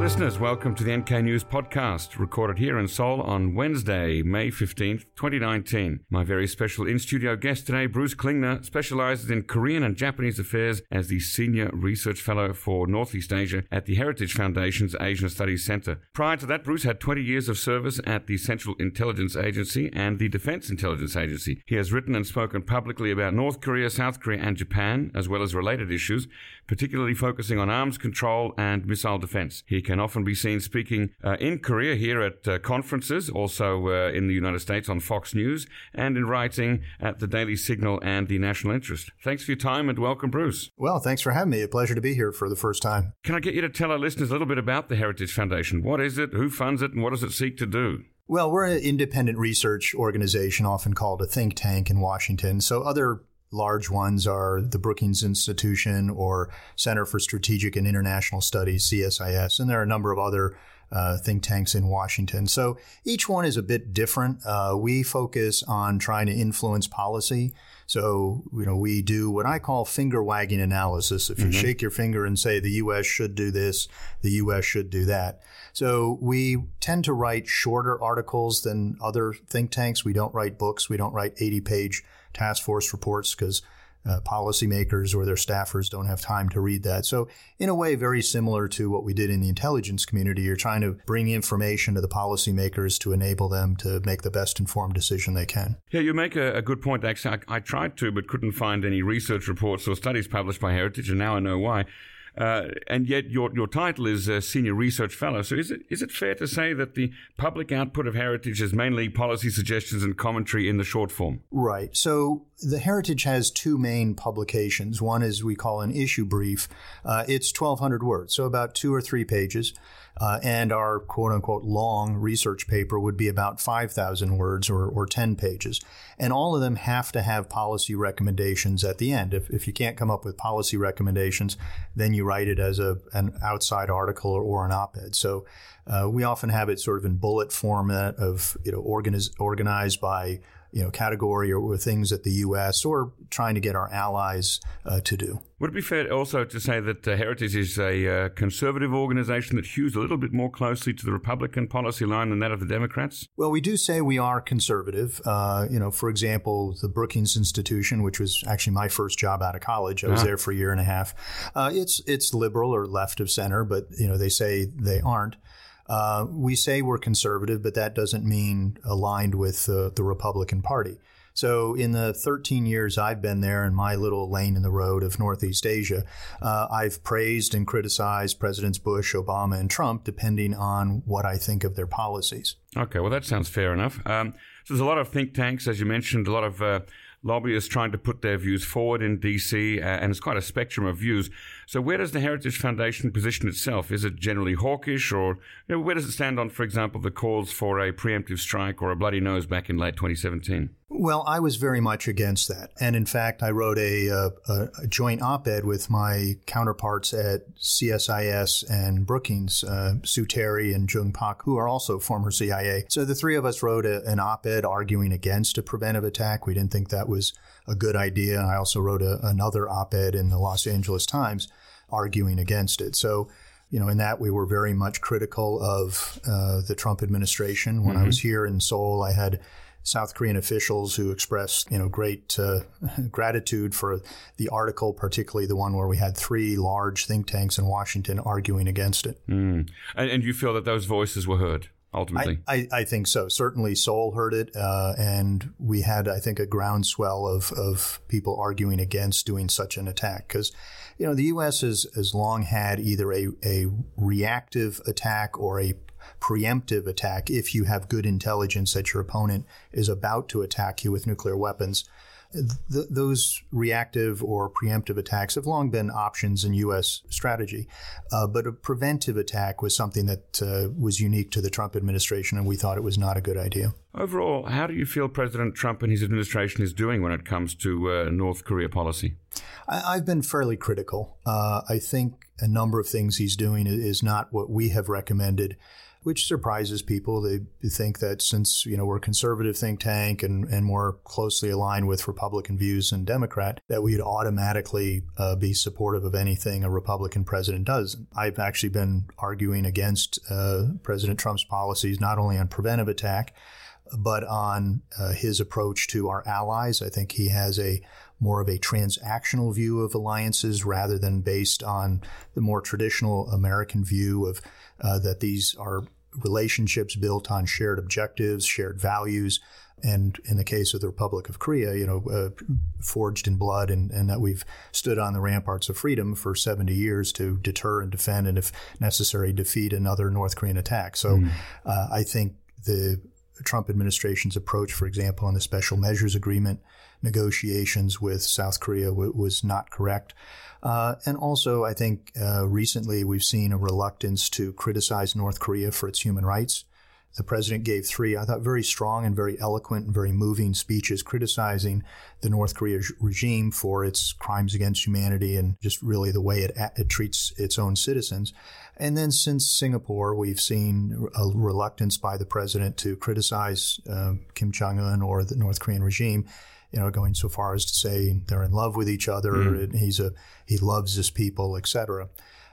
listeners. Welcome to the NK News podcast, recorded here in Seoul on Wednesday, May 15th, 2019. My very special in studio guest today, Bruce Klingner, specializes in Korean and Japanese affairs as the Senior Research Fellow for Northeast Asia at the Heritage Foundation's Asian Studies Center. Prior to that, Bruce had 20 years of service at the Central Intelligence Agency and the Defense Intelligence Agency. He has written and spoken publicly about North Korea, South Korea, and Japan, as well as related issues, particularly focusing on arms control and missile defense. He can often be seen speaking uh, in Korea here at uh, conferences, also uh, in the United States on Fox News, and in writing at the Daily Signal and the National Interest. Thanks for your time and welcome, Bruce. Well, thanks for having me. A pleasure to be here for the first time. Can I get you to tell our listeners a little bit about the Heritage Foundation? What is it? Who funds it? And what does it seek to do? Well, we're an independent research organization, often called a think tank in Washington. So other large ones are the Brookings Institution or Center for Strategic and International Studies, CSIS, and there are a number of other uh, think tanks in Washington. So each one is a bit different. Uh, we focus on trying to influence policy. So, you know, we do what I call finger wagging analysis. If you mm-hmm. shake your finger and say the U.S. should do this, the U.S. should do that. So we tend to write shorter articles than other think tanks. We don't write books. We don't write 80 page task force reports because uh, policymakers or their staffers don't have time to read that. So, in a way, very similar to what we did in the intelligence community, you're trying to bring information to the policymakers to enable them to make the best informed decision they can. Yeah, you make a, a good point, actually. I, I tried to, but couldn't find any research reports or studies published by Heritage, and now I know why. Uh, and yet your, your title is senior research fellow. So is it is it fair to say that the public output of Heritage is mainly policy suggestions and commentary in the short form? Right. So the Heritage has two main publications. One is we call an issue brief. Uh, it's 1,200 words, so about two or three pages. Uh, and our quote unquote long research paper would be about 5,000 words or, or 10 pages. And all of them have to have policy recommendations at the end. If, if you can't come up with policy recommendations, then you write it as a, an outside article or, or an op ed. So uh, we often have it sort of in bullet format of, you know, organiz- organized by you know, category or things that the U.S. or trying to get our allies uh, to do. Would it be fair also to say that uh, Heritage is a uh, conservative organization that hews a little bit more closely to the Republican policy line than that of the Democrats? Well, we do say we are conservative. Uh, you know, for example, the Brookings Institution, which was actually my first job out of college, I was uh-huh. there for a year and a half. Uh, it's it's liberal or left of center, but you know they say they aren't. Uh, we say we're conservative, but that doesn't mean aligned with uh, the Republican Party. So, in the 13 years I've been there in my little lane in the road of Northeast Asia, uh, I've praised and criticized Presidents Bush, Obama, and Trump, depending on what I think of their policies. Okay, well, that sounds fair enough. Um, so, there's a lot of think tanks, as you mentioned, a lot of uh, lobbyists trying to put their views forward in DC, uh, and it's quite a spectrum of views. So, where does the Heritage Foundation position itself? Is it generally hawkish, or you know, where does it stand on, for example, the calls for a preemptive strike or a bloody nose back in late 2017? Well, I was very much against that. And in fact, I wrote a, a, a joint op ed with my counterparts at CSIS and Brookings, uh, Sue Terry and Jung Pak, who are also former CIA. So the three of us wrote a, an op ed arguing against a preventive attack. We didn't think that was a good idea. I also wrote another op ed in the Los Angeles Times arguing against it. So, you know, in that we were very much critical of uh, the Trump administration. When mm-hmm. I was here in Seoul, I had South Korean officials who expressed, you know, great uh, gratitude for the article, particularly the one where we had three large think tanks in Washington arguing against it. Mm. And, and you feel that those voices were heard? ultimately? I, I, I, think so. Certainly, Seoul heard it, uh, and we had, I think, a groundswell of, of people arguing against doing such an attack because, you know, the U.S. has, has long had either a, a reactive attack or a preemptive attack if you have good intelligence that your opponent is about to attack you with nuclear weapons. Th- those reactive or preemptive attacks have long been options in U.S. strategy, uh, but a preventive attack was something that uh, was unique to the Trump administration, and we thought it was not a good idea. Overall, how do you feel President Trump and his administration is doing when it comes to uh, North Korea policy? I, have been fairly critical. Uh, I think a number of things he's doing is not what we have recommended. Which surprises people. They think that since you know we're a conservative think tank and, and more closely aligned with Republican views and Democrat, that we'd automatically uh, be supportive of anything a Republican president does. I've actually been arguing against uh, President Trump's policies not only on preventive attack, but on uh, his approach to our allies. I think he has a more of a transactional view of alliances rather than based on the more traditional American view of uh, that these are relationships built on shared objectives, shared values, and in the case of the Republic of Korea, you know, uh, forged in blood, and, and, that we've stood on the ramparts of freedom for 70 years to deter and defend, and if necessary, defeat another North Korean attack. So mm. uh, I think the Trump administration's approach, for example, on the special measures agreement negotiations with South Korea was not correct. Uh, and also, I think uh, recently we've seen a reluctance to criticize North Korea for its human rights. The president gave three, I thought, very strong and very eloquent and very moving speeches criticizing the North Korea regime for its crimes against humanity and just really the way it, it treats its own citizens. And then since Singapore, we've seen a reluctance by the president to criticize uh, Kim Jong un or the North Korean regime you know, going so far as to say they're in love with each other, mm. and he's a he loves his people, etc.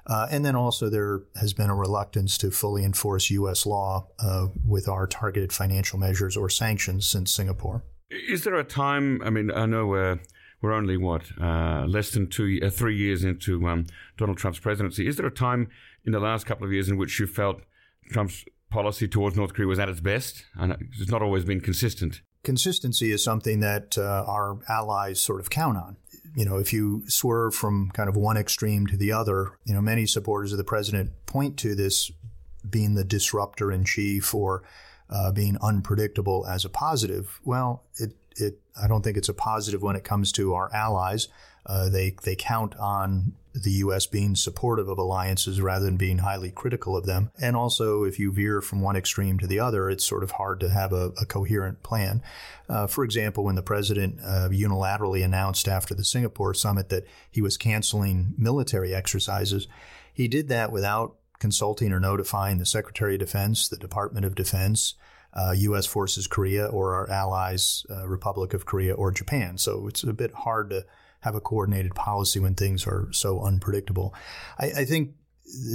Uh, and then also there has been a reluctance to fully enforce U.S. law uh, with our targeted financial measures or sanctions since Singapore. Is there a time? I mean, I know we're we're only what uh, less than two, uh, three years into um, Donald Trump's presidency. Is there a time in the last couple of years in which you felt Trump's policy towards North Korea was at its best, and it's not always been consistent? consistency is something that uh, our allies sort of count on. You know, if you swerve from kind of one extreme to the other, you know, many supporters of the president point to this being the disruptor in chief or uh, being unpredictable as a positive. Well, it, it, I don't think it's a positive when it comes to our allies. Uh, they they count on the U.S. being supportive of alliances rather than being highly critical of them. And also, if you veer from one extreme to the other, it's sort of hard to have a, a coherent plan. Uh, for example, when the president uh, unilaterally announced after the Singapore summit that he was canceling military exercises, he did that without consulting or notifying the Secretary of Defense, the Department of Defense. Uh, U.S. Forces Korea or our allies, uh, Republic of Korea or Japan. So it's a bit hard to have a coordinated policy when things are so unpredictable. I, I think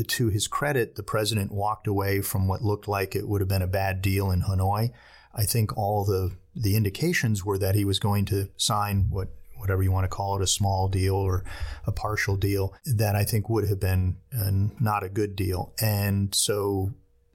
to his credit, the president walked away from what looked like it would have been a bad deal in Hanoi. I think all the the indications were that he was going to sign what whatever you want to call it, a small deal or a partial deal that I think would have been uh, not a good deal. And so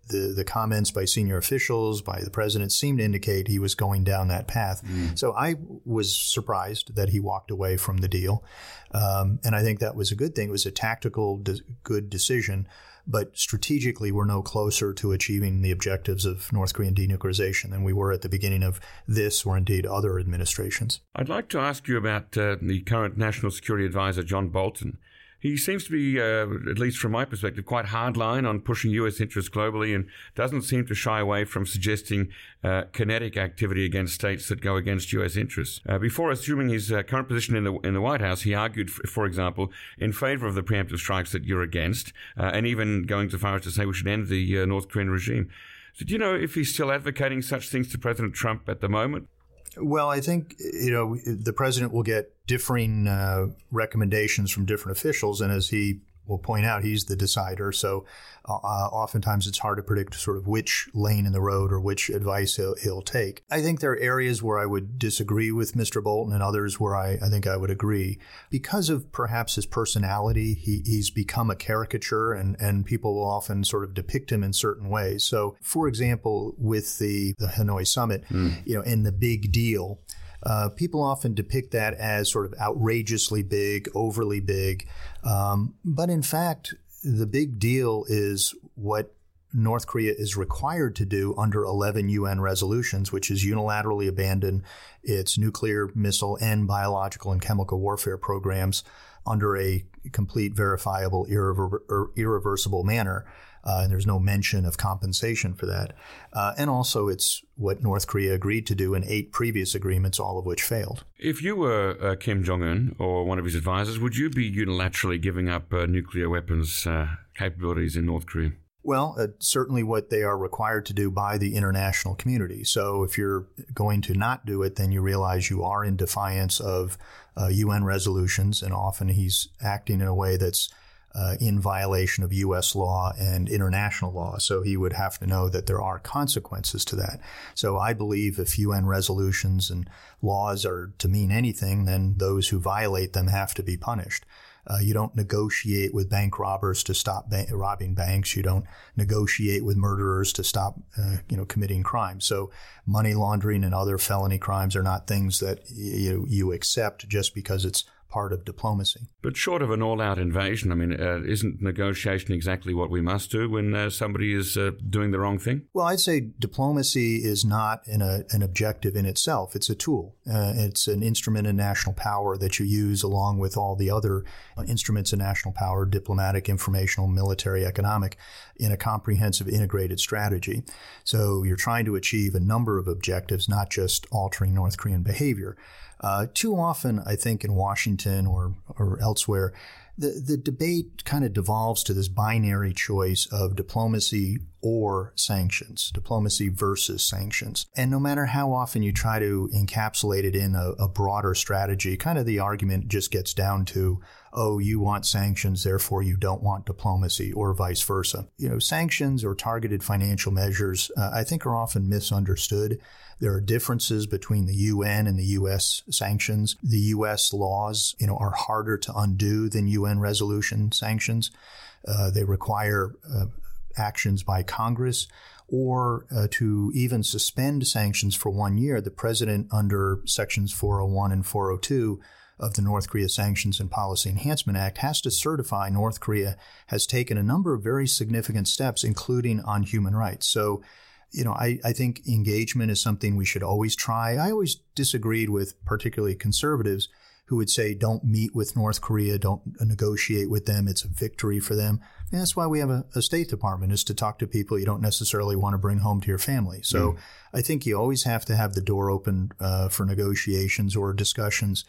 the, the comments by senior officials, by the president, seemed to indicate he was going down that path. Mm. So I was surprised that he walked away from the deal. Um, and I think that was a good thing. It was a tactical, de- good decision. But strategically, we're no closer to achieving the objectives of North Korean denuclearization than we were at the beginning of this or indeed other administrations. I'd like to ask you about uh, the current National Security Advisor, John Bolton. He seems to be, uh, at least from my perspective, quite hardline on pushing U.S. interests globally and doesn't seem to shy away from suggesting uh, kinetic activity against states that go against U.S. interests. Uh, before assuming his uh, current position in the, in the White House, he argued, f- for example, in favor of the preemptive strikes that you're against, uh, and even going so far as to say we should end the uh, North Korean regime. So do you know if he's still advocating such things to President Trump at the moment? Well, I think you know the president will get differing uh, recommendations from different officials, and as he will point out, he's the decider. So uh, uh, oftentimes it's hard to predict sort of which lane in the road or which advice he'll, he'll, take. I think there are areas where I would disagree with Mr. Bolton and others where I, I think I would agree. Because of perhaps his personality, he, he's become a caricature and, and people will often sort of depict him in certain ways. So, for example, with the, the Hanoi summit, mm. you know, in the big deal, uh, people often depict that as sort of outrageously big, overly big. Um, but in fact, the big deal is what North Korea is required to do under 11 UN resolutions, which is unilaterally abandon its nuclear, missile, and biological and chemical warfare programs under a complete, verifiable, irrever- er, irreversible manner uh, and there's no mention of compensation for that. Uh, and also, it's what North Korea agreed to do in eight previous agreements, all of which failed. If you were uh, Kim Jong un or one of his advisors, would you be unilaterally giving up uh, nuclear weapons uh, capabilities in North Korea? Well, uh, certainly what they are required to do by the international community. So if you're going to not do it, then you realize you are in defiance of uh, UN resolutions, and often he's acting in a way that's uh, in violation of U.S. law and international law. So he would have to know that there are consequences to that. So I believe if UN resolutions and laws are to mean anything, then those who violate them have to be punished. Uh, you don't negotiate with bank robbers to stop ba- robbing banks. You don't negotiate with murderers to stop, uh, you know, committing crimes. So money laundering and other felony crimes are not things that you you accept just because it's part of diplomacy. But short of an all out invasion, I mean, uh, isn't negotiation exactly what we must do when uh, somebody is uh, doing the wrong thing? Well, I'd say diplomacy is not a, an objective in itself. It's a tool, uh, it's an instrument of national power that you use along with all the other instruments of national power diplomatic, informational, military, economic in a comprehensive integrated strategy. So you're trying to achieve a number of objectives, not just altering North Korean behavior. Uh, too often, I think, in Washington or, or elsewhere, the, the debate kind of devolves to this binary choice of diplomacy or sanctions, diplomacy versus sanctions. And no matter how often you try to encapsulate it in a, a broader strategy, kind of the argument just gets down to oh, you want sanctions, therefore you don't want diplomacy, or vice versa. You know, sanctions or targeted financial measures, uh, I think, are often misunderstood. There are differences between the UN and the U.S. sanctions. The U.S. laws, you know, are harder to undo than UN resolution sanctions. Uh, they require uh, actions by Congress or uh, to even suspend sanctions for one year. The president, under sections 401 and 402, of the North Korea Sanctions and Policy Enhancement Act has to certify North Korea has taken a number of very significant steps, including on human rights. So, you know, I, I think engagement is something we should always try. I always disagreed with particularly conservatives who would say, don't meet with North Korea, don't negotiate with them, it's a victory for them. And that's why we have a, a, State Department, is to talk to people you don't necessarily want to bring home to your family. So mm. I think you always have to have the door open uh, for negotiations or discussions.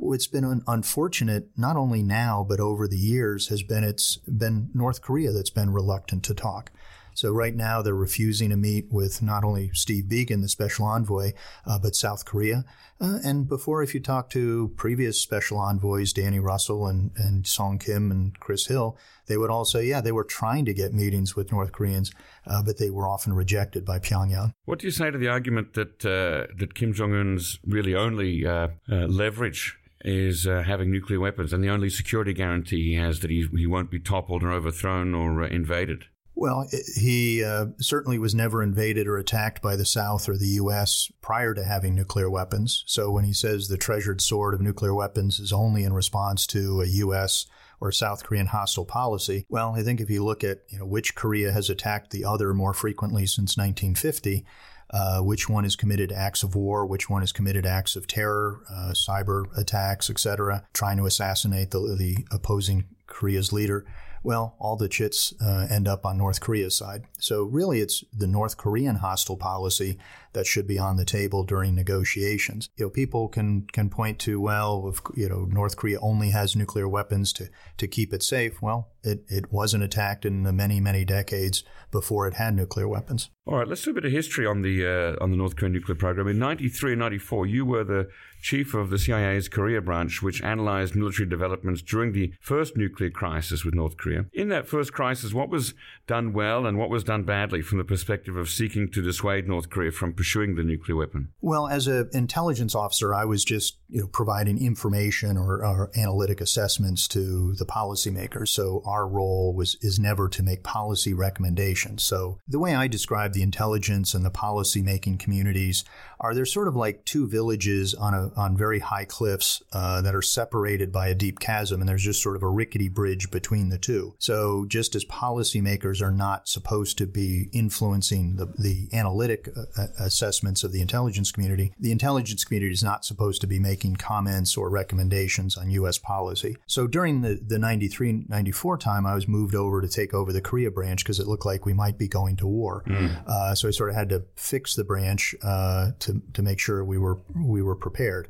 What's been un- unfortunate, not only now, but over the years, has been it's been North Korea that's been reluctant to talk. So right now they're refusing to meet with not only Steve Biegun, the special envoy, uh, but South Korea. Uh, and before, if you talk to previous special envoys, Danny Russell and, and Sung Kim and Chris Hill, they would all say, yeah, they were trying to get meetings with North Koreans, uh, but they were often rejected by Pyongyang. What do you say to the argument that uh, that Kim Jong Un's really only uh, uh, leverage is uh, having nuclear weapons, and the only security guarantee he has that he, he won't be toppled or overthrown or uh, invaded. Well, he uh, certainly was never invaded or attacked by the South or the U.S. prior to having nuclear weapons. So when he says the treasured sword of nuclear weapons is only in response to a U.S. or South Korean hostile policy, well, I think if you look at you know, which Korea has attacked the other more frequently since 1950, uh, which one has committed acts of war, which one has committed acts of terror, uh, cyber attacks, etc., trying to assassinate the, the opposing Korea's leader. Well, all the chits uh, end up on North Korea's side. So really, it's the North Korean hostile policy that should be on the table during negotiations. You know, people can can point to well, if, you know, North Korea only has nuclear weapons to to keep it safe. Well, it, it wasn't attacked in the many many decades before it had nuclear weapons. All right, let's do a bit of history on the uh, on the North Korean nuclear program. In 93 and 94, you were the chief of the CIA's Korea branch, which analyzed military developments during the first nuclear crisis with North Korea. In that first crisis, what was done well and what was done badly from the perspective of seeking to dissuade North Korea from pursuing the nuclear weapon? Well, as an intelligence officer, I was just you know providing information or, or analytic assessments to the policymakers. So our role was is never to make policy recommendations. So the way I describe the intelligence and the policy making communities are they're sort of like two villages on a on very high cliffs uh, that are separated by a deep chasm, and there's just sort of a rickety bridge between the two. So just as policymakers are not supposed to be influencing the, the analytic uh, assessments of the intelligence community, the intelligence community is not supposed to be making comments or recommendations on U.S. policy. So during the, the 93 94 wartime, I was moved over to take over the Korea branch because it looked like we might be going to war. Mm. Uh, so I sort of had to fix the branch uh, to to make sure we were we were prepared.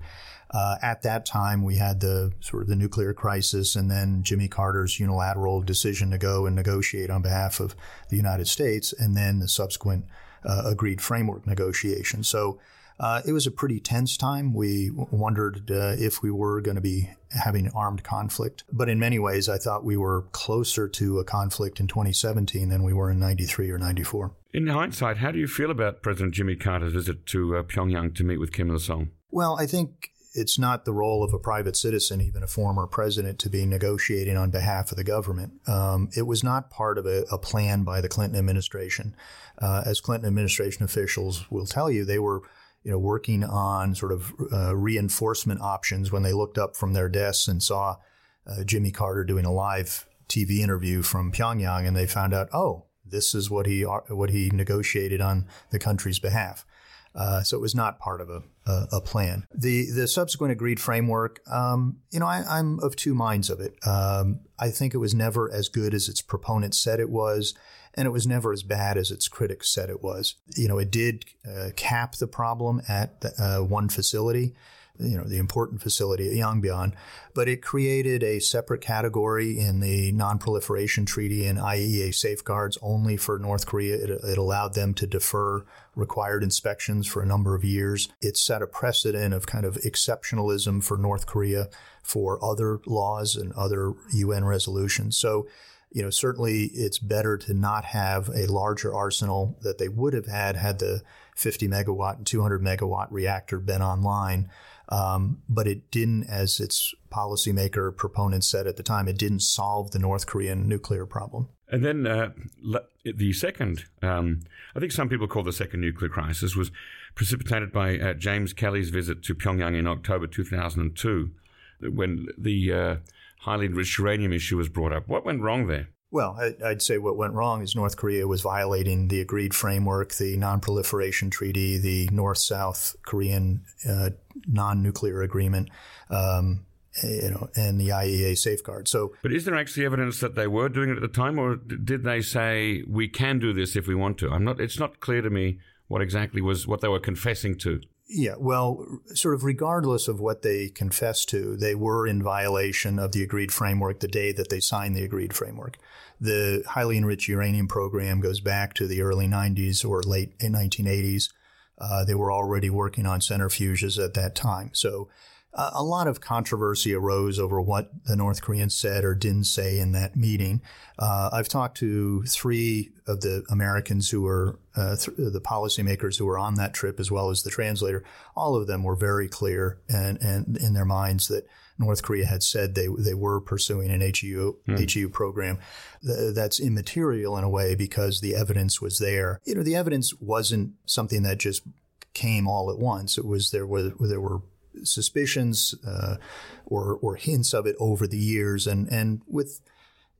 Uh, at that time, we had the sort of the nuclear crisis, and then Jimmy Carter's unilateral decision to go and negotiate on behalf of the United States, and then the subsequent uh, agreed framework negotiation. So uh, it was a pretty tense time. We wondered uh, if we were going to be having armed conflict. But in many ways, I thought we were closer to a conflict in 2017 than we were in 93 or 94. In hindsight, how do you feel about President Jimmy Carter's visit to uh, Pyongyang to meet with Kim Il sung? Well, I think it's not the role of a private citizen, even a former president, to be negotiating on behalf of the government. Um, it was not part of a, a, plan by the Clinton administration. Uh, as Clinton administration officials will tell you, they were you know, working on sort of uh, reinforcement options when they looked up from their desks and saw uh, Jimmy Carter doing a live TV interview from Pyongyang, and they found out, oh, this is what he what he negotiated on the country's behalf. Uh, so it was not part of a, a, a, plan. The the subsequent agreed framework, um, you know, I, am of two minds of it. Um, I think it was never as good as its proponents said it was, and it was never as bad as its critics said it was. You know, it did uh, cap the problem at the, uh, one facility you know, the important facility at Yongbyon, but it created a separate category in the Non-Proliferation Treaty and IAEA safeguards only for North Korea. It, it, allowed them to defer required inspections for a number of years. It set a precedent of kind of exceptionalism for North Korea for other laws and other UN resolutions. So, you know, certainly it's better to not have a larger arsenal that they would have had had the 50 megawatt and 200 megawatt reactor been online um, but it didn't, as its policymaker proponents said at the time, it didn't solve the North Korean nuclear problem. And then uh, the second, um, I think some people call the second nuclear crisis, was precipitated by uh, James Kelly's visit to Pyongyang in October 2002, when the uh, highly enriched uranium issue was brought up. What went wrong there? Well, I'd say what went wrong is North Korea was violating the agreed framework, the Non-Proliferation Treaty, the North-South Korean uh, non-nuclear agreement, um, you know, and the IAEA safeguard. So, but is there actually evidence that they were doing it at the time, or did they say we can do this if we want to? I'm not. It's not clear to me what exactly was what they were confessing to. Yeah, well, sort of regardless of what they confessed to, they were in violation of the agreed framework the day that they signed the agreed framework. The highly enriched uranium program goes back to the early 90s or late 1980s. Uh, they were already working on centrifuges at that time. So uh, a lot of controversy arose over what the North Koreans said or didn't say in that meeting. Uh, I've talked to three of the Americans who were uh, th- the policymakers who were on that trip, as well as the translator. All of them were very clear and, and in their minds that North Korea had said they they were pursuing an HEU mm. HEU program. that's immaterial in a way because the evidence was there. You know, the evidence wasn't something that just came all at once. It was there were there were suspicions uh, or or hints of it over the years, and and with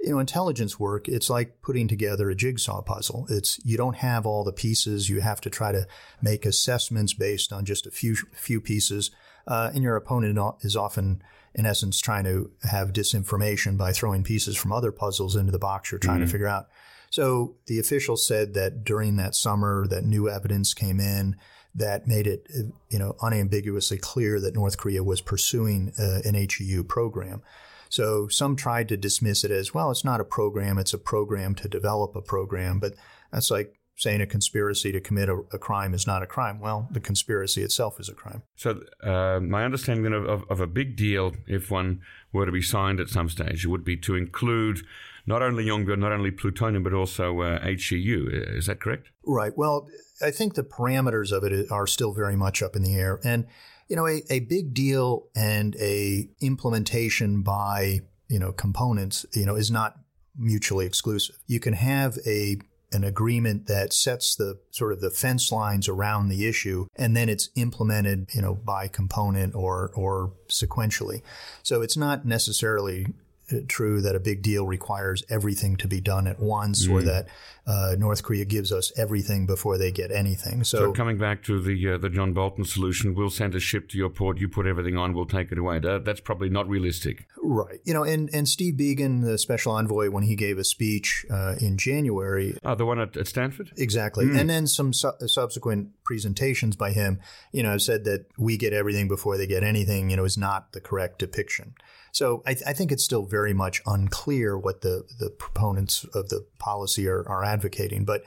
you know intelligence work, it's like putting together a jigsaw puzzle. It's you don't have all the pieces. You have to try to make assessments based on just a few few pieces, uh, and your opponent is often in essence, trying to have disinformation by throwing pieces from other puzzles into the box you're trying mm-hmm. to figure out. So the officials said that during that summer, that new evidence came in that made it, you know, unambiguously clear that North Korea was pursuing uh, an HEU program. So some tried to dismiss it as, well, it's not a program, it's a program to develop a program. But that's like saying a conspiracy to commit a, a, crime is not a crime. Well, the conspiracy itself is a crime. So, uh, my understanding of, of, of, a big deal, if one were to be signed at some stage, would be to include not only Yongbyon, not only plutonium, but also uh, HEU. Is that correct? Right. Well, I think the parameters of it are still very much up in the air. And, you know, a, a big deal and a implementation by, you know, components, you know, is not mutually exclusive. You can have a an agreement that sets the sort of the fence lines around the issue and then it's implemented you know by component or or sequentially so it's not necessarily true that a big deal requires everything to be done at once mm. or that uh, North Korea gives us everything before they get anything. So, so coming back to the uh, the John Bolton solution, we'll send a ship to your port, you put everything on, we'll take it away. That, that's probably not realistic. Right. You know, and, and Steve Biegun, the special envoy, when he gave a speech uh, in January. Oh, the one at, at Stanford? Exactly. Mm. And then some su- subsequent presentations by him, you know, said that we get everything before they get anything, you know, is not the correct depiction. So I, th- I, think it's still very much unclear what the, the proponents of the policy are, are advocating. But,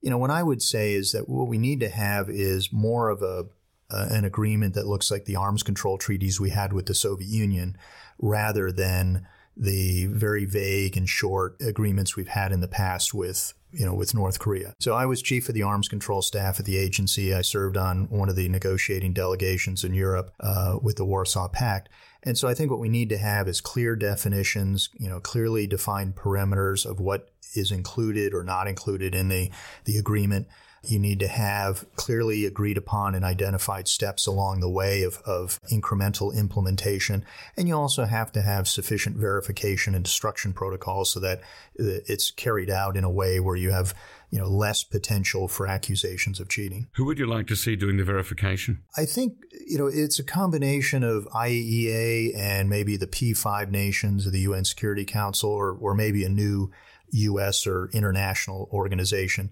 you know, what I would say is that what we need to have is more of a uh, an agreement that looks like the arms control treaties we had with the Soviet Union rather than the very vague and short agreements we've had in the past with you know, with North Korea. So I was chief of the arms control staff at the agency. I served on one of the negotiating delegations in Europe uh, with the Warsaw Pact. And so I think what we need to have is clear definitions, you know, clearly defined parameters of what is included or not included in the, the agreement. You need to have clearly agreed upon and identified steps along the way of, of incremental implementation. And you also have to have sufficient verification and destruction protocols so that uh, it's carried out in a way where you have you know less potential for accusations of cheating. Who would you like to see doing the verification? I think you know it's a combination of IAEA and maybe the P5 nations of the UN Security Council, or or maybe a new U.S. or international organization.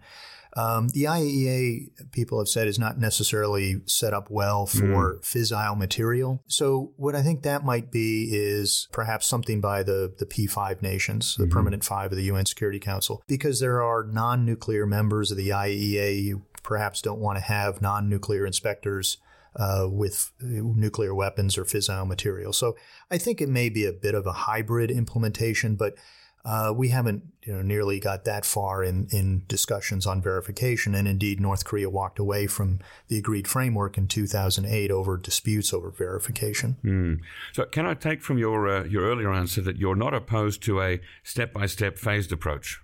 Um, the IAEA, people have said, is not necessarily set up well for mm. fissile material. So, what I think that might be is perhaps something by the, the P5 nations, the mm-hmm. permanent five of the UN Security Council, because there are non nuclear members of the IAEA. You perhaps don't want to have non nuclear inspectors. Uh, with nuclear weapons or fissile material. So I think it may be a bit of a hybrid implementation, but uh, we haven't you know, nearly got that far in, in discussions on verification. And indeed, North Korea walked away from the agreed framework in 2008 over disputes over verification. Mm. So, can I take from your, uh, your earlier answer that you're not opposed to a step by step phased approach?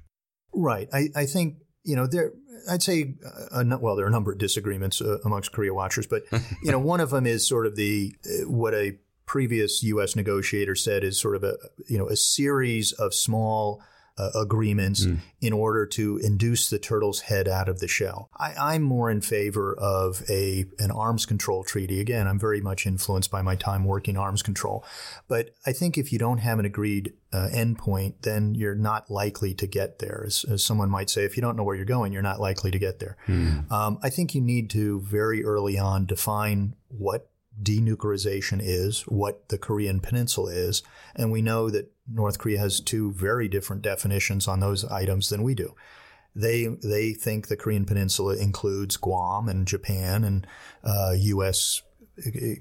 Right. I, I think, you know, there, I'd say, uh, well, there are a number of disagreements uh, amongst Korea watchers, but, you know, one of them is sort of the, uh, what a previous U.S. negotiator said is sort of a you know a series of small uh, agreements mm. in order to induce the turtle's head out of the shell. I, am more in favor of a an arms control treaty. Again, I'm very much influenced by my time working arms control, but I think if you don't have an agreed uh, endpoint, then you're not likely to get there. As, as, someone might say, if you don't know where you're going, you're not likely to get there. Mm. Um, I think you need to very early on define what denuclearization is, what the Korean Peninsula is, and we know that North Korea has two very different definitions on those items than we do. They they think the Korean Peninsula includes Guam and Japan and uh, U.S.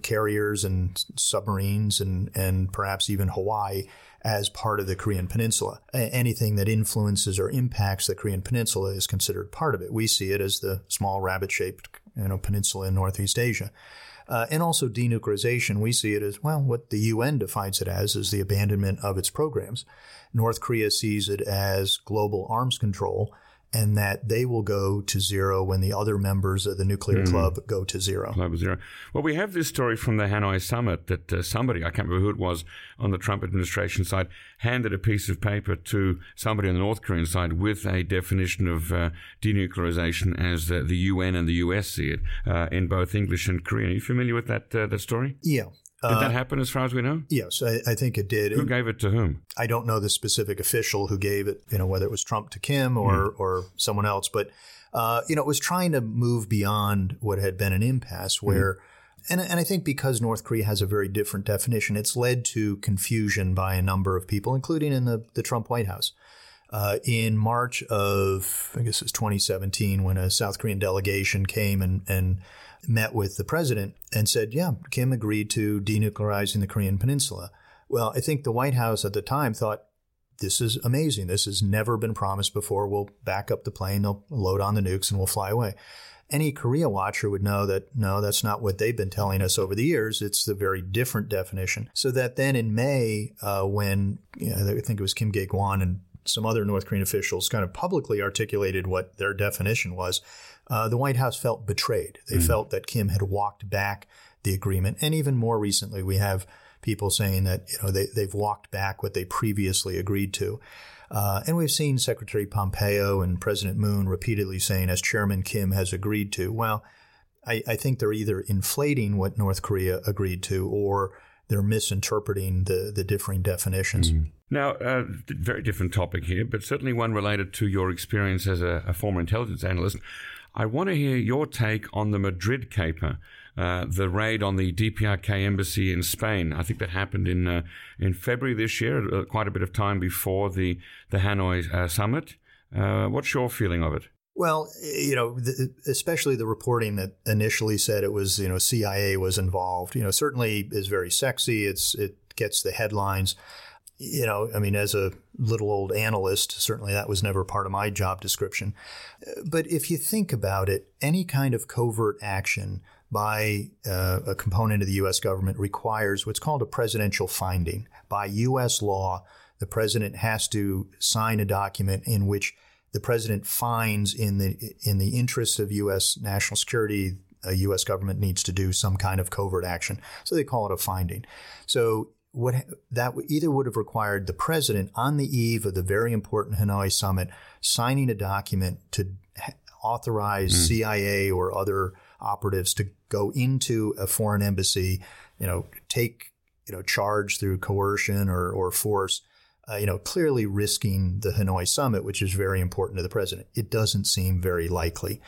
carriers and submarines and and perhaps even Hawaii as part of the Korean Peninsula. Anything that influences or impacts the Korean Peninsula is considered part of it. We see it as the small rabbit-shaped you know, peninsula in Northeast Asia. Uh, and also denuclearization, we see it as, well, what the UN defines it as is the abandonment of its programs. North Korea sees it as global arms control and that they will go to zero when the other members of the nuclear mm. club go to zero. Club zero. Well, we have this story from the Hanoi summit that uh, somebody, I can't remember who it was, on the Trump administration side, handed a piece of paper to somebody on the North Korean side with a definition of uh, denuclearization as uh, the UN and the US see it uh, in both English and Korean. Are you familiar with that uh, that story? Yeah. Did that uh, happen as far as we know? Yes, I, I, think it did. Who gave it to whom? I don't know the specific official who gave it, you know, whether it was Trump to Kim or, mm. or someone else, but, uh, you know, it was trying to move beyond what had been an impasse hmm. where, mm. and, and I think because North Korea has a very different definition, it's led to confusion by a number of people, including in the, the Trump White House. Uh, in March of, I guess it was 2017, when a South Korean delegation came and, and met with the president and said, yeah, Kim agreed to denuclearizing the Korean Peninsula. Well, I think the White House at the time thought, this is amazing. This has never been promised before. We'll back up the plane, they'll load on the nukes, and we'll fly away. Any Korea watcher would know that no, that's not what they've been telling us over the years. It's a very different definition. So that then in May, uh, when you know, I think it was Kim Gye Gwan and some other North Korean officials kind of publicly articulated what their definition was, uh, the White House felt betrayed. They mm felt that Kim had walked back the agreement. And even more recently, we have people saying that you know they, they've walked back what they previously agreed to. Uh, and we've seen Secretary Pompeo and President Moon repeatedly saying, as Chairman Kim has agreed to. Well, I, I think they're either inflating what North Korea agreed to or they're misinterpreting the, the differing definitions. Mm. Now, uh, very different topic here, but certainly one related to your experience as a, a former intelligence analyst. I want to hear your take on the Madrid caper. Uh, the raid on the DPRK embassy in Spain. I think that happened in uh, in February this year, uh, quite a bit of time before the the Hanoi uh, summit. Uh, what's your feeling of it? Well, you know, the, especially the reporting that initially said it was, you know, CIA was involved. You know, certainly is very sexy. It's it gets the headlines. You know, I mean, as a little old analyst, certainly that was never part of my job description. But if you think about it, any kind of covert action by uh, a component of the U.S. government requires what's called a presidential finding. By U.S. law, the president has to sign a document in which the president finds in the in the interest of U.S. national security, a U.S. government needs to do some kind of covert action. So they call it a finding. So what that either would have required the president on the eve of the very important Hanoi summit signing a document to authorize mm. CIA or other operatives to go into a foreign embassy, you know, take, you know, charge through coercion or, or force, uh, you know, clearly risking the Hanoi summit, which is very important to the president. It doesn't seem very likely.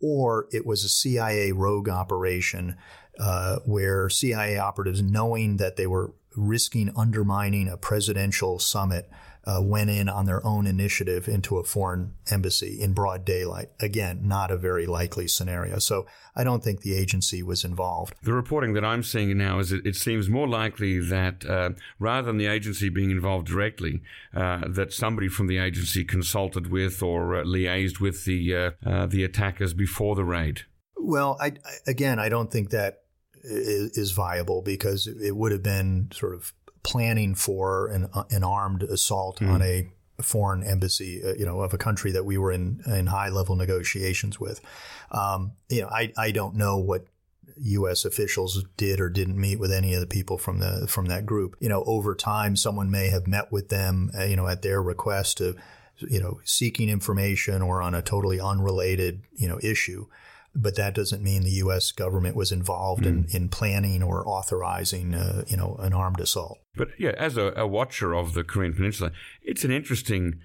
Or it was a CIA rogue operation uh, where CIA operatives, knowing that they were risking undermining a presidential summit, uh, went in on their own initiative into a foreign embassy in broad daylight. Again, not a very likely scenario. So I don't think the agency was involved. The reporting that I'm seeing now is it, it seems more likely that uh, rather than the agency being involved directly, uh, that somebody from the agency consulted with or uh, liaised with the uh, uh, the attackers before the raid. Well, I, again, I don't think that is, is viable because it would have been sort of planning for an, an armed assault mm. on a foreign embassy, uh, you know, of a country that we were in in high level negotiations with. Um, you know, I I don't know what U.S. officials did or didn't meet with any of the people from the from that group. You know, over time, someone may have met with them, uh, you know, at their request to, you know, seeking information or on a totally unrelated, you know, issue but that doesn't mean the U.S. government was involved mm. in, in planning or authorizing, uh, you know, an armed assault. But yeah, as a, a, watcher of the Korean Peninsula, it's an interesting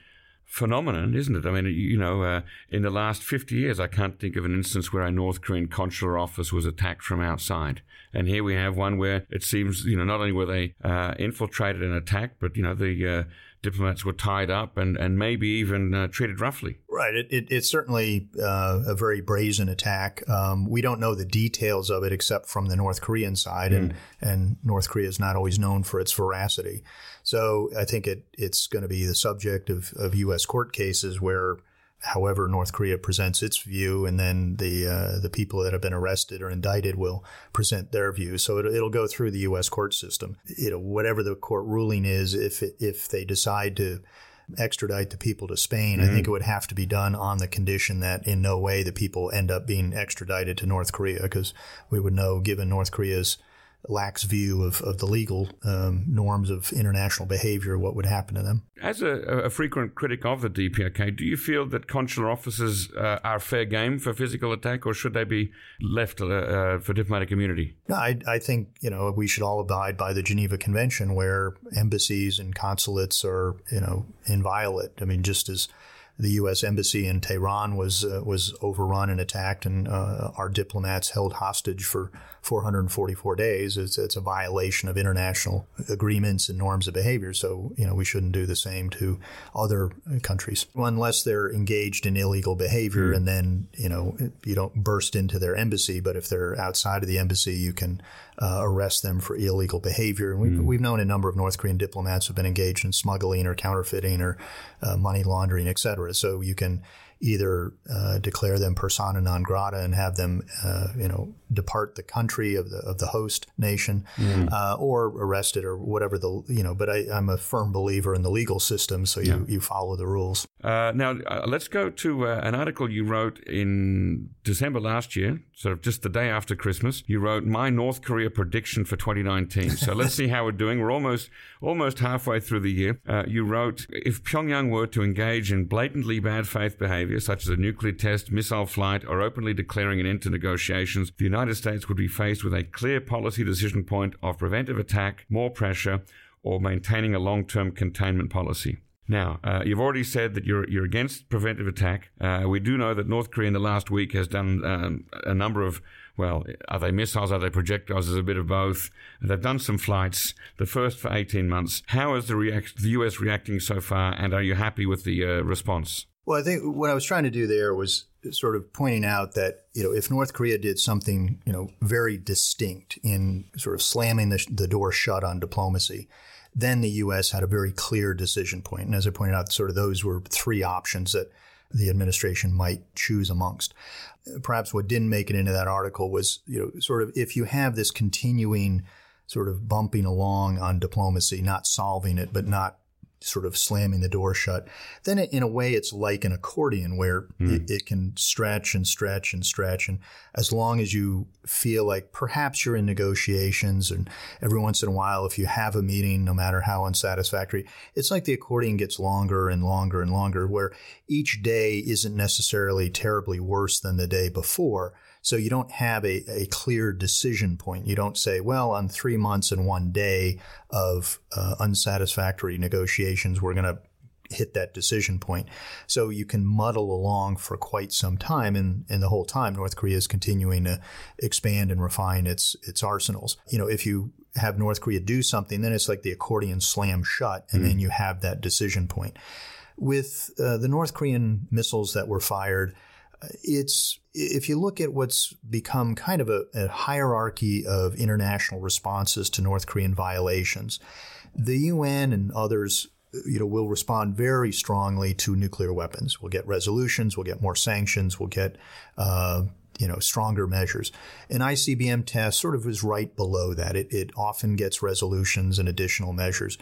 phenomenon, isn't it? I mean, you know, uh, in the last 50 years, I can't think of an instance where a North Korean consular office was attacked from outside. And here we have one where it seems, you know, not only were they uh, infiltrated and attacked, but, you know, the uh, diplomats were tied up and, and maybe even uh, treated roughly. Right. It, it, it's certainly uh, a very brazen attack. Um, we don't know the details of it except from the North Korean side, mm. and, and North Korea is not always known for its veracity. So I think it, it's going to be the subject of, of U.S. court cases where however North Korea presents its view, and then the uh, the people that have been arrested or indicted will present their view. So it, will go through the U.S. court system. You know, whatever the court ruling is, if it, if they decide to extradite the people to Spain, mm-hmm. I think it would have to be done on the condition that in no way the people end up being extradited to North Korea, because we would know, given North Korea's lax view of, of the legal um, norms of international behavior, what would happen to them. As a, a, frequent critic of the DPRK, do you feel that consular officers uh, are fair game for physical attack, or should they be left uh, uh, for diplomatic immunity? No, I, I, think you know we should all abide by the Geneva Convention, where embassies and consulates are you know inviolate. I mean, just as the U.S. embassy in Tehran was uh, was overrun and attacked, and uh, our diplomats held hostage for 444 days. It's, it's, a violation of international agreements and norms of behavior. So you know we shouldn't do the same to other countries unless they're engaged in illegal behavior, mm. and then you know you don't burst into their embassy. But if they're outside of the embassy, you can uh, arrest them for illegal behavior. And we've, mm. we've known a number of North Korean diplomats have been engaged in smuggling or counterfeiting or uh, money laundering, et cetera. So you can either uh, declare them persona non grata and have them, uh, you know, depart the country of the of the host nation, mm. uh, or arrested or whatever the you know. But I, am a firm believer in the legal system, so you, yeah. you follow the rules. Uh, now uh, let's go to uh, an article you wrote in December last year, sort of just the day after Christmas. You wrote my North Korea prediction for 2019. So let's see how we're doing. We're almost almost halfway through the year. Uh, you wrote if Pyongyang were to engage in blatantly bad faith behavior, such as a nuclear test, missile flight, or openly declaring an end to negotiations, the United States would be faced with a clear policy decision point of preventive attack, more pressure, or maintaining a long term containment policy. Now, uh, you've already said that you're you're against preventive attack. Uh, we do know that North Korea in the last week has done um, a number of well, are they missiles? Are they projectiles? There's a bit of both. They've done some flights, the first for 18 months. How is the, react- the US reacting so far, and are you happy with the uh, response? Well, I think what I was trying to do there was sort of pointing out that you know if North Korea did something you know very distinct in sort of slamming the, the door shut on diplomacy, then the U.S. had a very clear decision point. And as I pointed out, sort of those were three options that the administration might choose amongst. Perhaps what didn't make it into that article was, you know, sort of if you have this continuing sort of bumping along on diplomacy, not solving it, but not sort of slamming the door shut, then it, in a way it's like an accordion where mm. it, it, can stretch and stretch and stretch. And as long as you feel like perhaps you're in negotiations, and every once in a while, if you have a meeting, no matter how unsatisfactory, it's like the accordion gets longer and longer and longer, where each day isn't necessarily terribly worse than the day before. So you don't have a, a clear decision point. You don't say, well, on three months and one day of uh, unsatisfactory negotiations, we're going to hit that decision point. So you can muddle along for quite some time, and, and the whole time North Korea is continuing to expand and refine its its arsenals. You know, if you have North Korea do something, then it's like the accordion slam shut, and mm. then you have that decision point. With uh, the North Korean missiles that were fired, it's if you look at what's become kind of a, a, hierarchy of international responses to North Korean violations, the UN and others, you know, will respond very strongly to nuclear weapons. We'll get resolutions, we'll get more sanctions, we'll get, uh, you know, stronger measures. An ICBM test sort of is right below that. It, it often gets resolutions and additional measures.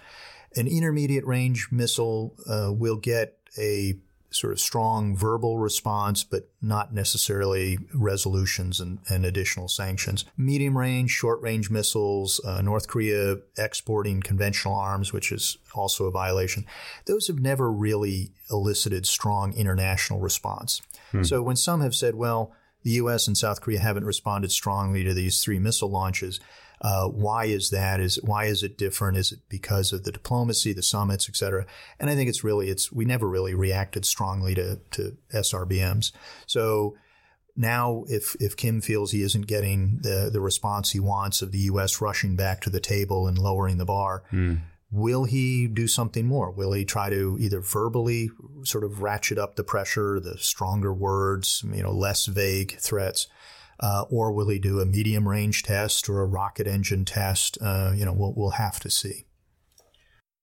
An intermediate range missile uh, will get a sort of strong verbal response, but not necessarily resolutions and, and additional sanctions. Medium range, short range missiles, uh, North Korea exporting conventional arms, which is also a violation, those have never really elicited strong international response. Hmm. So when some have said, well, the U.S. and South Korea haven't responded strongly to these three missile launches, uh, why is that? Is why is it different? Is it because of the diplomacy, the summits, et cetera? And I think it's really it's we never really reacted strongly to to SRBMs. So now, if if Kim feels he isn't getting the the response he wants of the U.S. rushing back to the table and lowering the bar. Mm. Will he do something more? Will he try to either verbally sort of ratchet up the pressure, the stronger words, you know, less vague threats? Uh, or will he do a medium range test or a rocket engine test? Uh, you know, we'll, we'll have to see.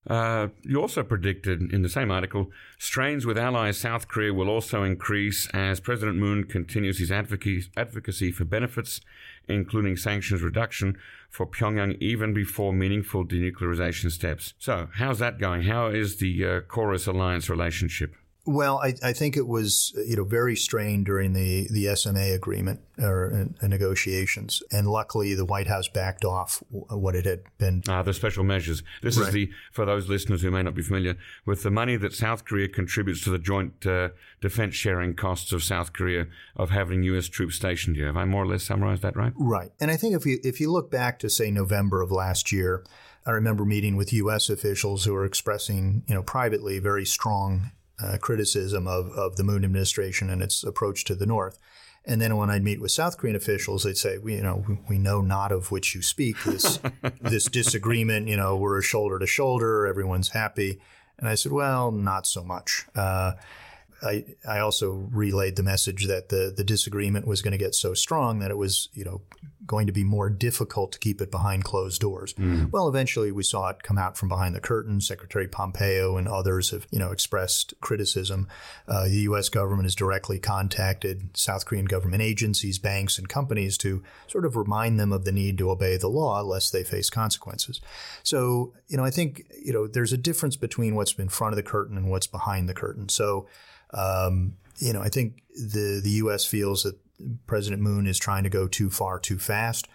Uh, you also predicted in the same article strains with allies South Korea will also increase as President Moon continues his advocacy, advocacy for benefits, including sanctions reduction for Pyongyang even before meaningful denuclearization steps. So, how's that going? How is the uh, KORUS alliance relationship? Well, I, I, think it was you know very strained during the, the SMA agreement or uh, negotiations, and luckily the White House backed off what it had been. Ah, the special measures. This right. is the for those listeners who may not be familiar with the money that South Korea contributes to the joint uh, defense sharing costs of South Korea of having U.S. troops stationed here. Have I more or less summarized that right? Right, and I think if you if you look back to say November of last year. I remember meeting with U.S. officials who were expressing, you know, privately very strong uh, criticism of, of the Moon administration and its approach to the North. And then when I'd meet with South Korean officials, they'd say, we, you know, we know not of which you speak. This this disagreement, you know, we're shoulder to shoulder. Everyone's happy. And I said, well, not so much. Uh, I, I also relayed the message that the, the disagreement was going to get so strong that it was, you know, going to be more difficult to keep it behind closed doors. Mm. Well, eventually we saw it come out from behind the curtain. Secretary Pompeo and others have, you know, expressed criticism. Uh, the U.S. government has directly contacted South Korean government agencies, banks, and companies to sort of remind them of the need to obey the law lest they face consequences. So, you know, I think, you know, there's a difference between what's in front of the curtain and what's behind the curtain. So, um, you know, I think the the U.S. feels that President Moon is trying to go too far too fast,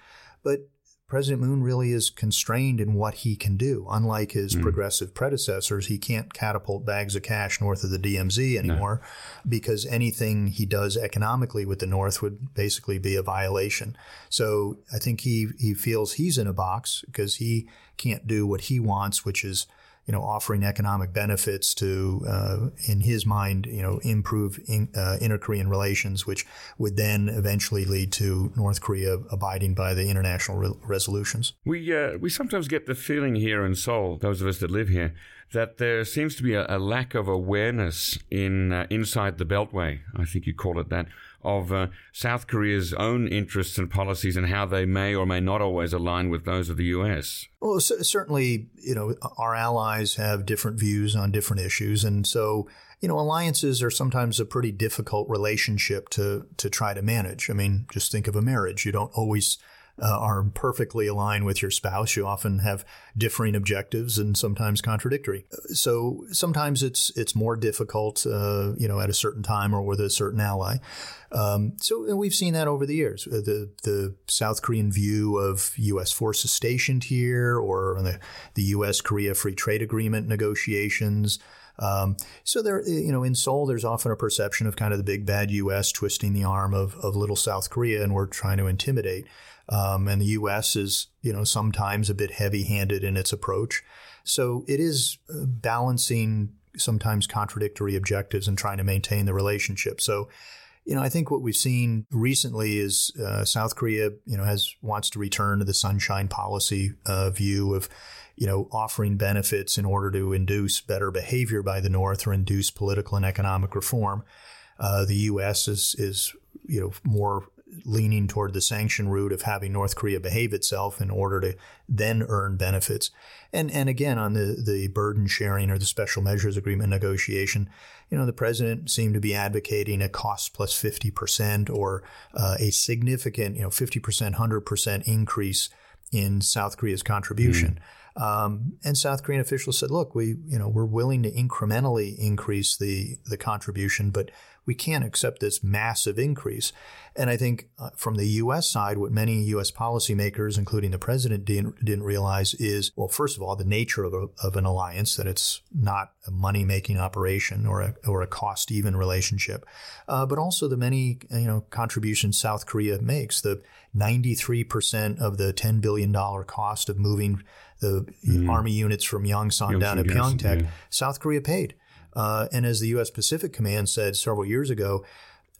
but President Moon really is constrained in what he can do. Unlike his mm. progressive predecessors, he can't catapult bags of cash north of the DMZ anymore no. because anything he does economically with the North would basically be a violation. So I think he, he feels he's in a box because he can't do what he wants, which is you know, offering economic benefits to, uh, in his mind, you know, improve in, uh, inter-Korean relations, which would then eventually lead to North Korea abiding by the international re- resolutions. We uh, we sometimes get the feeling here in Seoul, those of us that live here, that there seems to be a, a lack of awareness in uh, inside the Beltway. I think you call it that of uh, South Korea's own interests and policies and how they may or may not always align with those of the U.S. Well, c- certainly, you know, our allies have different views on different issues, and so you know, alliances are sometimes a pretty difficult relationship to to try to manage. I mean, just think of a marriage; you don't always uh, are perfectly aligned with your spouse. You often have differing objectives and sometimes contradictory. So sometimes it's it's more difficult, uh, you know, at a certain time or with a certain ally. Um, so we've seen that over the years. Uh, the the South Korean view of U.S. forces stationed here, or the the U.S. Korea Free Trade Agreement negotiations. Um, so there, you know, in Seoul, there's often a perception of kind of the big bad U.S. twisting the arm of, of little South Korea, and we're trying to intimidate. Um, and the U.S. is, you know, sometimes a bit heavy-handed in its approach. So it is uh, balancing sometimes contradictory objectives and trying to maintain the relationship. So, you know, I think what we've seen recently is uh, South Korea, you know, has wants to return to the sunshine policy uh, view of, you know, offering benefits in order to induce better behavior by the North or induce political and economic reform. Uh, the U.S. is is you know more leaning toward the sanction route of having North Korea behave itself in order to then earn benefits. And and again on the the burden sharing or the special measures agreement negotiation, you know the president seemed to be advocating a cost plus fifty percent or uh, a significant you know fifty percent hundred percent increase in South Korea's contribution. Mm. Um, and South Korean officials said, "Look, we, you know, we're willing to incrementally increase the the contribution, but we can't accept this massive increase. And I think uh, from the U.S. side, what many U.S. policymakers, including the president, didn't, didn't realize is, well, first of all, the nature of, a, of an alliance, that it's not a money making operation or a, or a cost even relationship, uh, but also the many you know contributions South Korea makes. The 93% of the $10 billion cost of moving the mm. army units from Yongsan down to Pyeongtaek, yeah. South Korea paid. Uh, and as the U.S. Pacific Command said several years ago,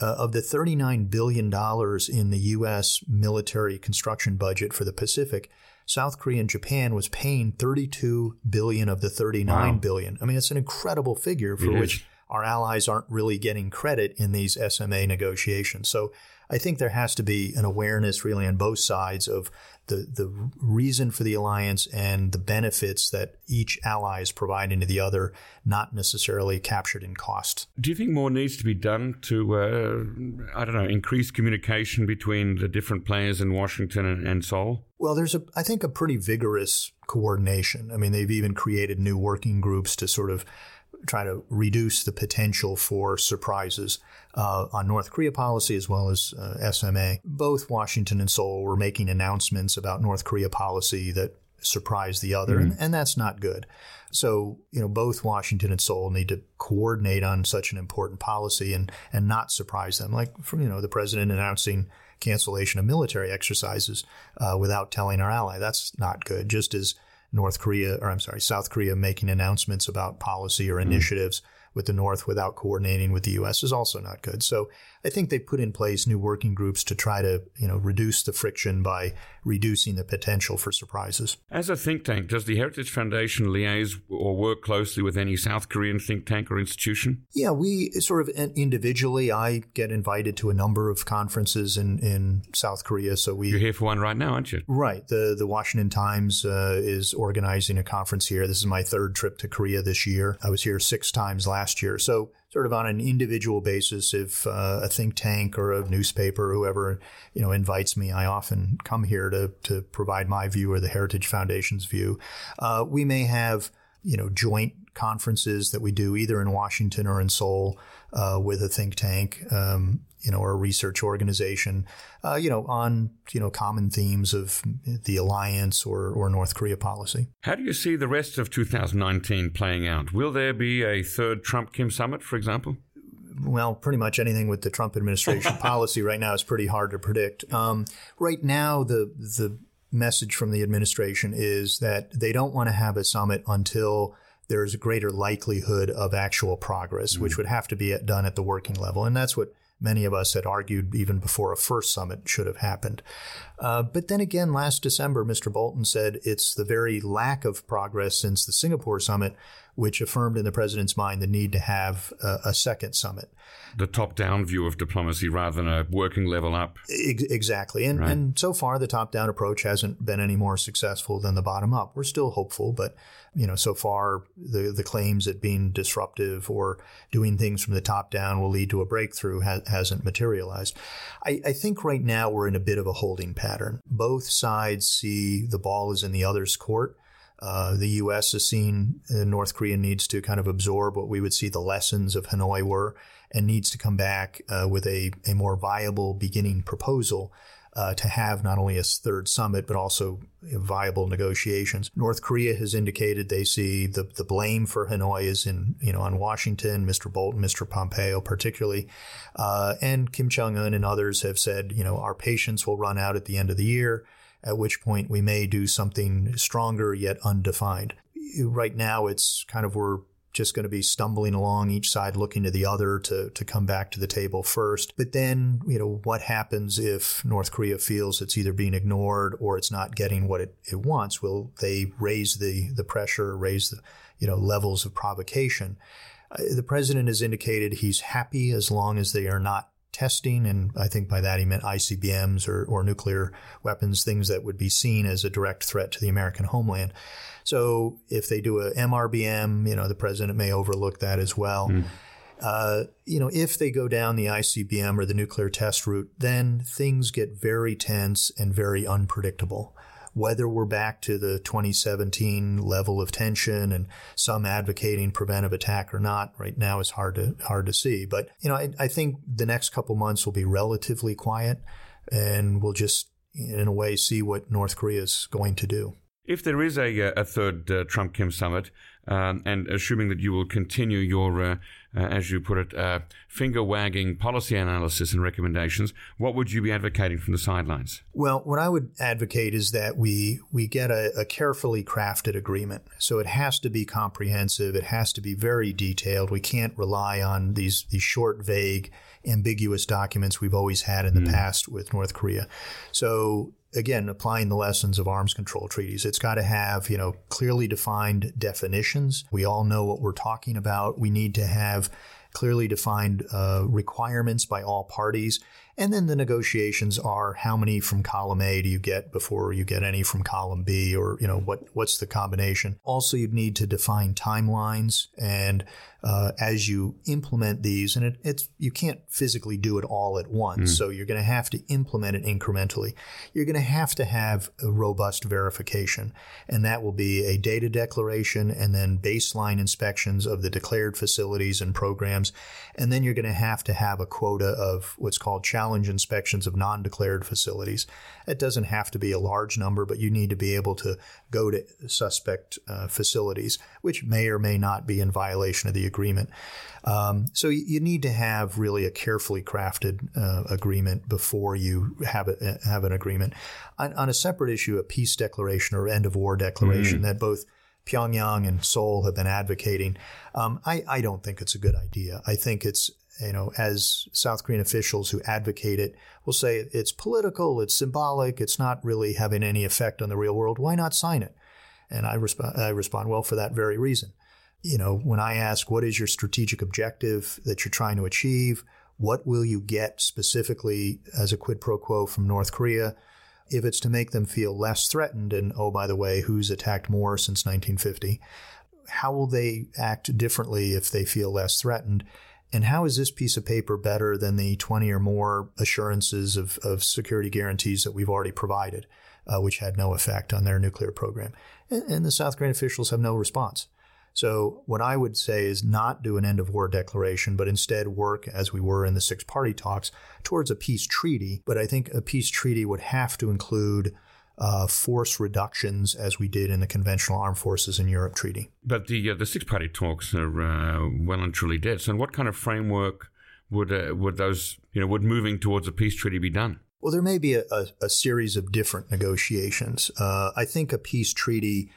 uh, of the $39 billion in the U.S. military construction budget for the Pacific, South Korea and Japan was paying 32 billion of the 39 wow. billion. I mean, it's an incredible figure for it which is. our allies aren't really getting credit in these SMA negotiations. So I think there has to be an awareness really on both sides of the, the reason for the alliance and the benefits that each ally is providing to the other, not necessarily captured in cost. Do you think more needs to be done to, uh, I don't know, increase communication between the different players in Washington and, and Seoul? Well, there's a, I think, a pretty vigorous coordination. I mean, they've even created new working groups to sort of try to reduce the potential for surprises uh, on North Korea policy as well as uh, SMA. Both Washington and Seoul were making announcements about North Korea policy that surprised the other, mm-hmm. and, and that's not good. So, you know, both Washington and Seoul need to coordinate on such an important policy and, and not surprise them. Like, from, you know, the president announcing cancellation of military exercises uh, without telling our ally. That's not good. Just as North Korea, or I'm sorry, South Korea making announcements about policy or mm-hmm. initiatives mm with the North without coordinating with the U.S. is also not good. So I think they put in place new working groups to try to, you know, reduce the friction by reducing the potential for surprises. As a think tank, does the Heritage Foundation liaise or work closely with any South Korean think tank or institution? Yeah, we sort of individually, I get invited to a number of conferences in, in South Korea. So we. You're here for one right now, aren't you? Right. The, the Washington Times uh, is organizing a conference here. This is my third trip to Korea this year. I was here six times last year. So sort of on an individual basis, if uh, a think tank or a newspaper or whoever you know invites me, I often come here to to provide my view or the Heritage Foundation's view. Uh, we may have you know joint conferences that we do either in Washington or in Seoul uh, with a think tank. Um, you know, or a research organization, uh, you know, on you know common themes of the alliance or or North Korea policy. How do you see the rest of 2019 playing out? Will there be a third Trump Kim summit, for example? well, pretty much anything with the Trump administration policy right now is pretty hard to predict. Um, right now, the the message from the administration is that they don't want to have a summit until there's a greater likelihood of actual progress, mm-hmm. which would have to be done at the working level, and that's what many of us had argued even before a first summit should have happened. Uh, but then again, last December, Mr. Bolton said it's the very lack of progress since the Singapore summit which affirmed in the president's mind the need to have a, a second summit. The top down view of diplomacy rather than a working level up. exactly. And, right. and so far, the top down approach hasn't been any more successful than the bottom up. We're still hopeful, but you know, so far the, the claims that being disruptive or doing things from the top down will lead to a breakthrough ha- hasn't materialized. I, I think right now we're in a bit of a holding pattern. Both sides see the ball is in the other's court. Uh, the U.S. has seen uh, North Korea needs to kind of absorb what we would see the lessons of Hanoi were and needs to come back uh, with a, a more viable beginning proposal uh, to have not only a third summit, but also viable negotiations. North Korea has indicated they see the, the blame for Hanoi is in, you know, on Washington, Mr. Bolton, Mr. Pompeo particularly. Uh, and Kim Jong-un and others have said, you know, our patience will run out at the end of the year at which point we may do something stronger yet undefined. Right now, it's kind of we're just going to be stumbling along each side looking to the other to, to come back to the table first. But then, you know, what happens if North Korea feels it's either being ignored or it's not getting what it, it wants? Will they raise the, the pressure, raise the, you know, levels of provocation? Uh, the president has indicated he's happy as long as they are not testing, and I think by that he meant ICBMs or, or nuclear weapons, things that would be seen as a direct threat to the American homeland. So if they do a MRBM, you know, the president may overlook that as well. Mm. Uh, you know, if they go down the ICBM or the nuclear test route, then things get very tense and very unpredictable whether we're back to the 2017 level of tension and some advocating preventive attack or not right now is hard to hard to see. But you know, I, I think the next couple months will be relatively quiet, and we'll just in a way see what North Korea is going to do. If there is a, a third uh, Trump Kim summit, um, and assuming that you will continue your, uh, uh, as you put it, uh, finger wagging policy analysis and recommendations, what would you be advocating from the sidelines? Well, what I would advocate is that we we get a, a carefully crafted agreement. So it has to be comprehensive. It has to be very detailed. We can't rely on these these short, vague ambiguous documents we've always had in the mm. past with North Korea. So again, applying the lessons of arms control treaties. It's got to have, you know, clearly defined definitions. We all know what we're talking about. We need to have clearly defined uh, requirements by all parties. And then the negotiations are how many from column A do you get before you get any from column B or, you know, what, what's the combination? Also, you'd need to define timelines and uh, as you implement these, and it, it's you can't physically do it all at once, mm. so you're going to have to implement it incrementally. You're going to have to have a robust verification, and that will be a data declaration and then baseline inspections of the declared facilities and programs, and then you're going to have to have a quota of what's called challenge inspections of non-declared facilities. It doesn't have to be a large number, but you need to be able to go to suspect uh, facilities, which may or may not be in violation of the agreement. Um, so you need to have really a carefully crafted uh, agreement before you have a, have an agreement. On, on, a separate issue, a peace declaration or end of war declaration mm. that both Pyongyang and Seoul have been advocating. Um, I, I don't think it's a good idea. I think it's you know, as South Korean officials who advocate it will say it's political, it's symbolic, it's not really having any effect on the real world. Why not sign it? And I, resp- I respond, well, for that very reason. You know, when I ask, what is your strategic objective that you're trying to achieve? What will you get specifically as a quid pro quo from North Korea? If it's to make them feel less threatened, and oh, by the way, who's attacked more since 1950? How will they act differently if they feel less threatened? And how is this piece of paper better than the 20 or more assurances of, of security guarantees that we've already provided, uh, which had no effect on their nuclear program? And, and the South Korean officials have no response. So, what I would say is not do an end of war declaration, but instead work, as we were in the six party talks, towards a peace treaty. But I think a peace treaty would have to include uh, force reductions as we did in the Conventional Armed Forces in Europe Treaty. But the uh, the six party talks are uh, well and truly dead. So, what kind of framework would uh, would those you know would moving towards a peace treaty be done? Well, there may be a, a, a series of different negotiations. Uh, I think a peace treaty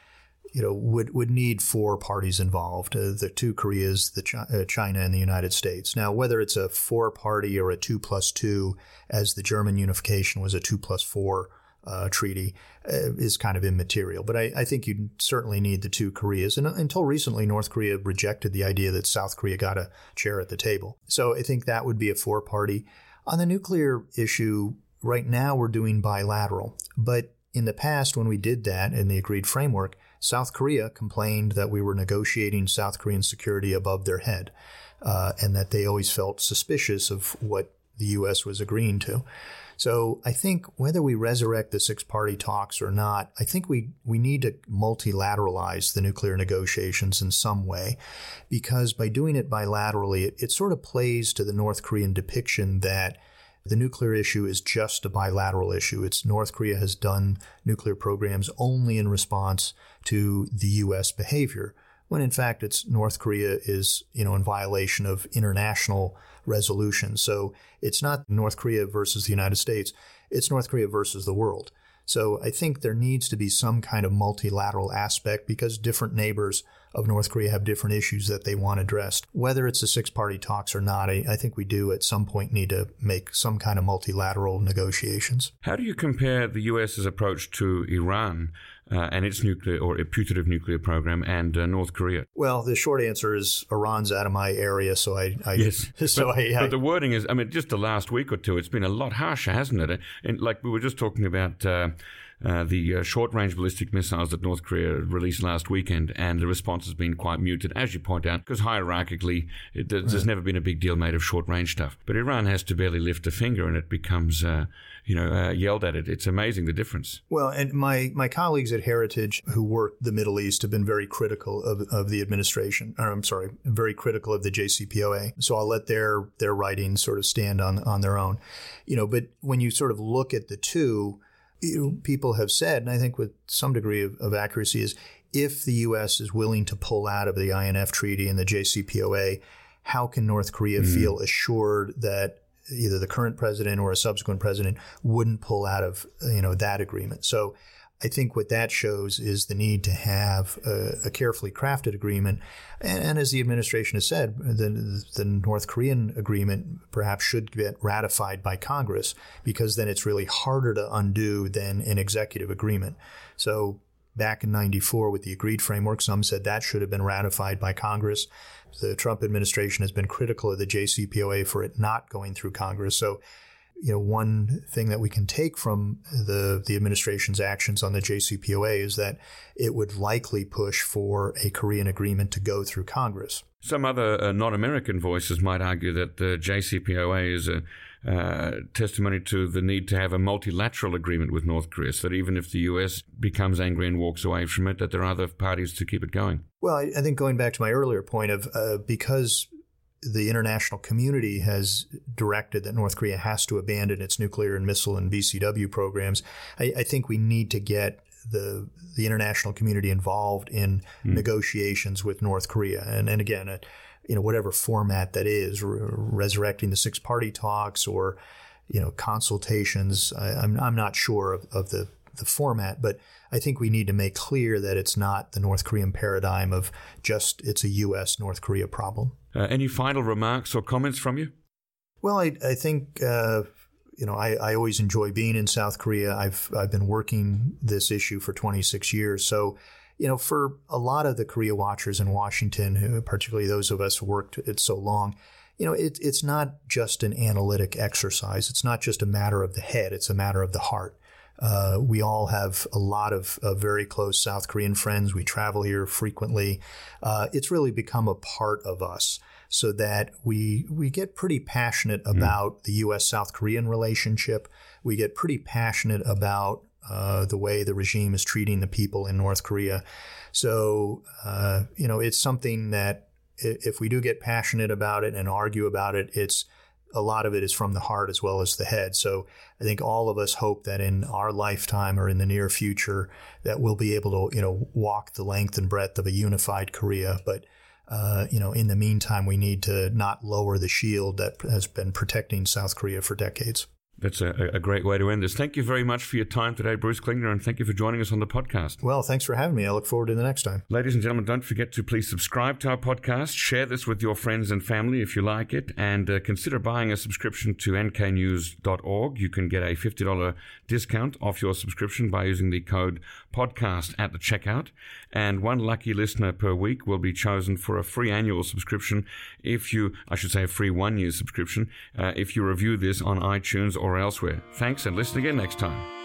you know, would, would need four parties involved, uh, the two Koreas, the Chi- uh, China and the United States. Now, whether it's a four party or a two plus two, as the German unification was a two plus four uh, treaty, uh, is kind of immaterial. But I, I think you certainly need the two Koreas. And uh, until recently, North Korea rejected the idea that South Korea got a chair at the table. So I think that would be a four party. On the nuclear issue, right now we're doing bilateral. But in the past, when we did that in the agreed framework, South Korea complained that we were negotiating South Korean security above their head, uh, and that they always felt suspicious of what the U.S. was agreeing to. So I think whether we resurrect the six party talks or not, I think we, we need to multilateralize the nuclear negotiations in some way because by doing it bilaterally, it, it sort of plays to the North Korean depiction that the nuclear issue is just a bilateral issue. It's North Korea has done nuclear programs only in response to the U.S. behavior, when in fact it's North Korea is, you know, in violation of international resolutions. So it's not North Korea versus the United States. It's North Korea versus the world. So I think there needs to be some kind of multilateral aspect because different neighbors of North Korea have different issues that they want addressed. Whether it's the six party talks or not, I, I, think we do at some point need to make some kind of multilateral negotiations. How do you compare the US's approach to Iran? Uh, and its nuclear or putative nuclear program and uh, North Korea? Well, the short answer is Iran's out of my area, so I, I yes. So but, I, I, but the wording is, I mean, just the last week or two, it's been a lot harsher, hasn't it? And like we were just talking about. Uh, uh, the uh, short range ballistic missiles that North Korea released last weekend, and the response has been quite muted, as you point out, because hierarchically, it, there's right. never been a big deal made of short range stuff. But Iran has to barely lift a finger, and it becomes. Uh, you know, uh, yelled at it. It's amazing the difference. Well, and my, my colleagues at Heritage who work the Middle East have been very critical of, of the administration. Or, I'm sorry, very critical of the JCPOA. So I'll let their their writings sort of stand on on their own. You know, but when you sort of look at the two, you know, people have said, and I think with some degree of, of accuracy, is if the U.S. is willing to pull out of the INF Treaty and the JCPOA, how can North Korea mm-hmm. feel assured that either the current president or a subsequent president wouldn't pull out of you know that agreement? So I think what that shows is the need to have a, a carefully crafted agreement. And, and, as the administration has said, the, the North Korean agreement perhaps should get ratified by Congress because then it's really harder to undo than an executive agreement. So back in 94 with the agreed framework, some said that should have been ratified by Congress. The Trump administration has been critical of the JCPOA for it not going through Congress. So you know, one thing that we can take from the the administration's actions on the JCPOA is that it would likely push for a Korean agreement to go through Congress. Some other uh, non-American voices might argue that the JCPOA is a uh, testimony to the need to have a multilateral agreement with North Korea, so that even if the U.S. becomes angry and walks away from it, that there are other parties to keep it going. Well, I, I think going back to my earlier point of uh, because the international community has directed that North Korea has to abandon its nuclear and missile and BCW programs. I, I think we need to get the the international community involved in mm. negotiations with North Korea, and and again, uh, you know, whatever format that is, re- resurrecting the six party talks or you know consultations. I, am I'm, I'm not sure of, of the the format, but I think we need to make clear that it's not the North Korean paradigm of just it's a U.S. North Korea problem. Uh, any final remarks or comments from you? Well, I, I think uh, you know I, I always enjoy being in South Korea. I've I've been working this issue for 26 years, so you know for a lot of the Korea watchers in Washington, who, particularly those of us who worked it so long, you know it, it's not just an analytic exercise. It's not just a matter of the head. It's a matter of the heart. Uh, we all have a lot of, of, very close South Korean friends. We travel here frequently. Uh, it's really become a part of us so that we we get pretty passionate mm. about mm. the U.S. South Korean relationship. We get pretty passionate about uh, the way the regime is treating the people in North Korea. So uh, you know, it's something that if we do get passionate about it and argue about it, it's a lot of it is from the heart as well as the head. So I think all of us hope that in our lifetime or in the near future that we'll be able to, you know, walk the length and breadth of a unified Korea. But uh, you know, in the meantime, we need to not lower the shield that has been protecting South Korea for decades. That's a, a, great way to end this. Thank you very much for your time today, Bruce Klingner, and thank you for joining us on the podcast. Well, thanks for having me. I look forward to the next time. Ladies and gentlemen, don't forget to please subscribe to our podcast, share this with your friends and family if you like it, and uh, consider buying a subscription to nknews.org. You can get a $50 discount off your subscription by using the code podcast at the checkout, and one lucky listener per week will be chosen for a free annual subscription if you, I should say, a free one year subscription uh, if you review this on iTunes or elsewhere. Thanks and listen again next time.